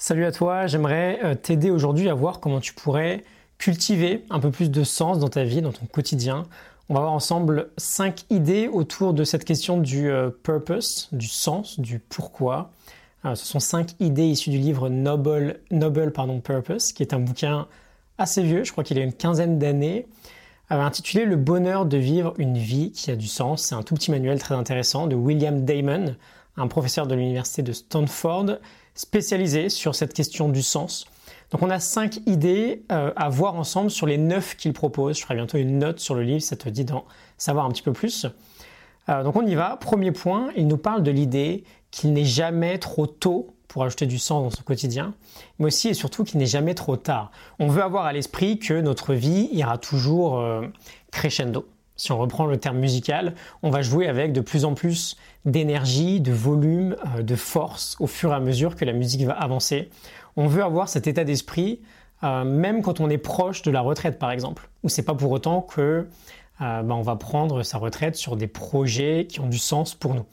Salut à toi, j'aimerais euh, t'aider aujourd'hui à voir comment tu pourrais cultiver un peu plus de sens dans ta vie, dans ton quotidien. On va voir ensemble cinq idées autour de cette question du euh, purpose, du sens, du pourquoi. Euh, ce sont cinq idées issues du livre Noble, Noble pardon, Purpose, qui est un bouquin assez vieux, je crois qu'il a une quinzaine d'années, intitulé Le bonheur de vivre une vie qui a du sens. C'est un tout petit manuel très intéressant de William Damon, un professeur de l'université de Stanford spécialisé sur cette question du sens. Donc on a cinq idées euh, à voir ensemble sur les neuf qu'il propose. Je ferai bientôt une note sur le livre, ça te dit d'en savoir un petit peu plus. Euh, donc on y va. Premier point, il nous parle de l'idée qu'il n'est jamais trop tôt pour ajouter du sens dans son quotidien, mais aussi et surtout qu'il n'est jamais trop tard. On veut avoir à l'esprit que notre vie ira toujours euh, crescendo si on reprend le terme musical, on va jouer avec de plus en plus d'énergie, de volume, euh, de force au fur et à mesure que la musique va avancer. On veut avoir cet état d'esprit euh, même quand on est proche de la retraite par exemple, où c'est pas pour autant que euh, ben, on va prendre sa retraite sur des projets qui ont du sens pour nous.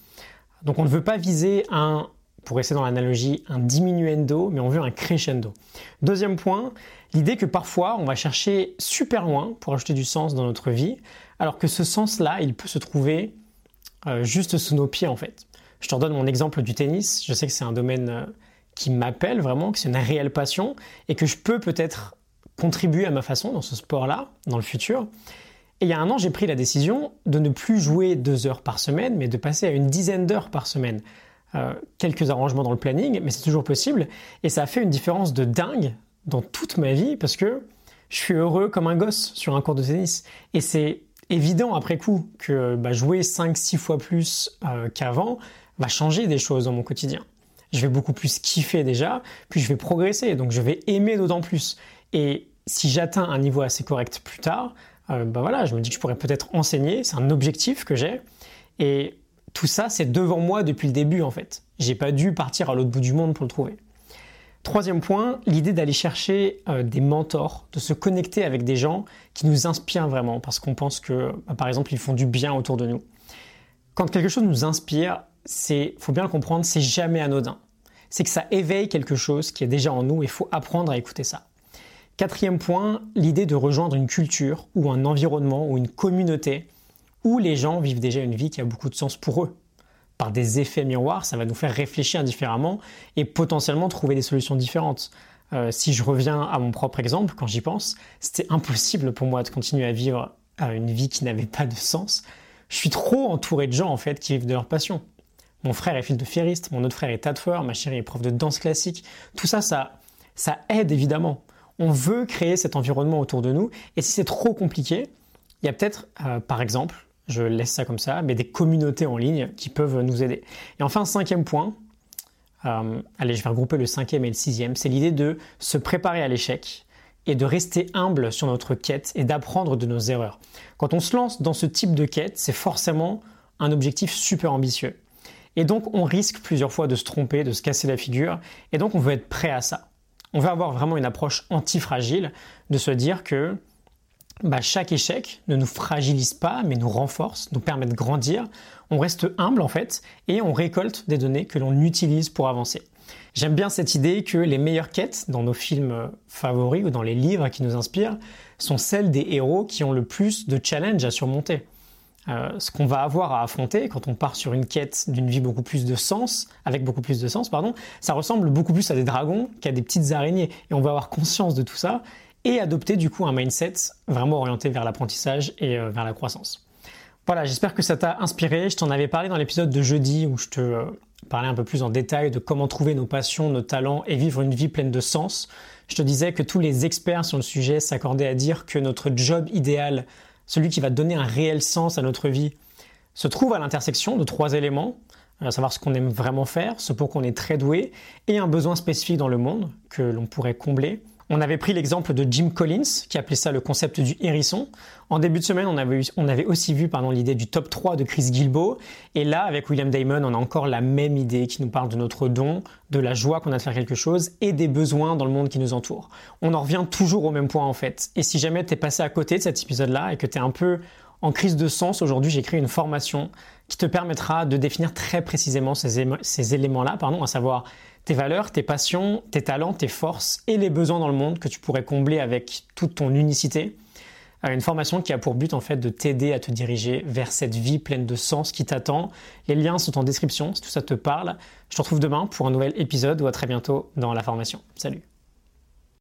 Donc on ne veut pas viser un pour rester dans l'analogie, un diminuendo, mais on veut un crescendo. Deuxième point, l'idée que parfois on va chercher super loin pour ajouter du sens dans notre vie, alors que ce sens-là, il peut se trouver euh, juste sous nos pieds en fait. Je te redonne mon exemple du tennis, je sais que c'est un domaine euh, qui m'appelle vraiment, que c'est une réelle passion, et que je peux peut-être contribuer à ma façon dans ce sport-là, dans le futur. Et il y a un an, j'ai pris la décision de ne plus jouer deux heures par semaine, mais de passer à une dizaine d'heures par semaine. Euh, quelques arrangements dans le planning, mais c'est toujours possible. Et ça a fait une différence de dingue dans toute ma vie parce que je suis heureux comme un gosse sur un cours de tennis. Et c'est évident après coup que bah, jouer 5-6 fois plus euh, qu'avant va changer des choses dans mon quotidien. Je vais beaucoup plus kiffer déjà, puis je vais progresser, donc je vais aimer d'autant plus. Et si j'atteins un niveau assez correct plus tard, euh, bah voilà, je me dis que je pourrais peut-être enseigner, c'est un objectif que j'ai. Et tout ça, c'est devant moi depuis le début en fait. J'ai pas dû partir à l'autre bout du monde pour le trouver. Troisième point, l'idée d'aller chercher euh, des mentors, de se connecter avec des gens qui nous inspirent vraiment, parce qu'on pense que, bah, par exemple, ils font du bien autour de nous. Quand quelque chose nous inspire, c'est, faut bien le comprendre, c'est jamais anodin. C'est que ça éveille quelque chose qui est déjà en nous et il faut apprendre à écouter ça. Quatrième point, l'idée de rejoindre une culture ou un environnement ou une communauté où les gens vivent déjà une vie qui a beaucoup de sens pour eux. Par des effets miroirs, ça va nous faire réfléchir différemment et potentiellement trouver des solutions différentes. Euh, si je reviens à mon propre exemple, quand j'y pense, c'était impossible pour moi de continuer à vivre euh, une vie qui n'avait pas de sens. Je suis trop entouré de gens en fait qui vivent de leur passion. Mon frère est fil de ferriste, mon autre frère est tatoueur, ma chérie est prof de danse classique. Tout ça, ça, ça aide évidemment. On veut créer cet environnement autour de nous et si c'est trop compliqué, il y a peut-être, euh, par exemple, je laisse ça comme ça, mais des communautés en ligne qui peuvent nous aider. Et enfin, cinquième point, euh, allez, je vais regrouper le cinquième et le sixième, c'est l'idée de se préparer à l'échec et de rester humble sur notre quête et d'apprendre de nos erreurs. Quand on se lance dans ce type de quête, c'est forcément un objectif super ambitieux. Et donc on risque plusieurs fois de se tromper, de se casser la figure, et donc on veut être prêt à ça. On veut avoir vraiment une approche anti-fragile, de se dire que bah, chaque échec ne nous fragilise pas, mais nous renforce, nous permet de grandir. On reste humble en fait et on récolte des données que l'on utilise pour avancer. J'aime bien cette idée que les meilleures quêtes dans nos films favoris ou dans les livres qui nous inspirent sont celles des héros qui ont le plus de challenges à surmonter. Euh, ce qu'on va avoir à affronter quand on part sur une quête d'une vie beaucoup plus de sens, avec beaucoup plus de sens, pardon, ça ressemble beaucoup plus à des dragons qu'à des petites araignées. Et on va avoir conscience de tout ça et adopter du coup un mindset vraiment orienté vers l'apprentissage et euh, vers la croissance. Voilà, j'espère que ça t'a inspiré. Je t'en avais parlé dans l'épisode de jeudi où je te euh, parlais un peu plus en détail de comment trouver nos passions, nos talents et vivre une vie pleine de sens. Je te disais que tous les experts sur le sujet s'accordaient à dire que notre job idéal, celui qui va donner un réel sens à notre vie, se trouve à l'intersection de trois éléments, à savoir ce qu'on aime vraiment faire, ce pour qu'on est très doué, et un besoin spécifique dans le monde que l'on pourrait combler. On avait pris l'exemple de Jim Collins, qui appelait ça le concept du hérisson. En début de semaine, on avait, aussi vu l'idée du top 3 de Chris Gilbo. Et là, avec William Damon, on a encore la même idée qui nous parle de notre don, de la joie qu'on a de faire quelque chose et des besoins dans le monde qui nous entoure. On en revient toujours au même point en fait. Et si jamais tu es passé à côté de cet épisode-là et que tu es un peu en crise de sens, aujourd'hui j'ai créé une formation qui te permettra de définir très précisément ces, éléments-là, pardon, à savoir tes valeurs, tes passions, tes talents, tes forces et les besoins dans le monde que tu pourrais combler avec toute ton unicité. Euh, une formation qui a pour but en fait de t'aider à te diriger vers cette vie pleine de sens qui t'attend. Les liens sont en description si tout ça te parle. Je te retrouve demain pour un nouvel épisode ou à très bientôt dans la formation. Salut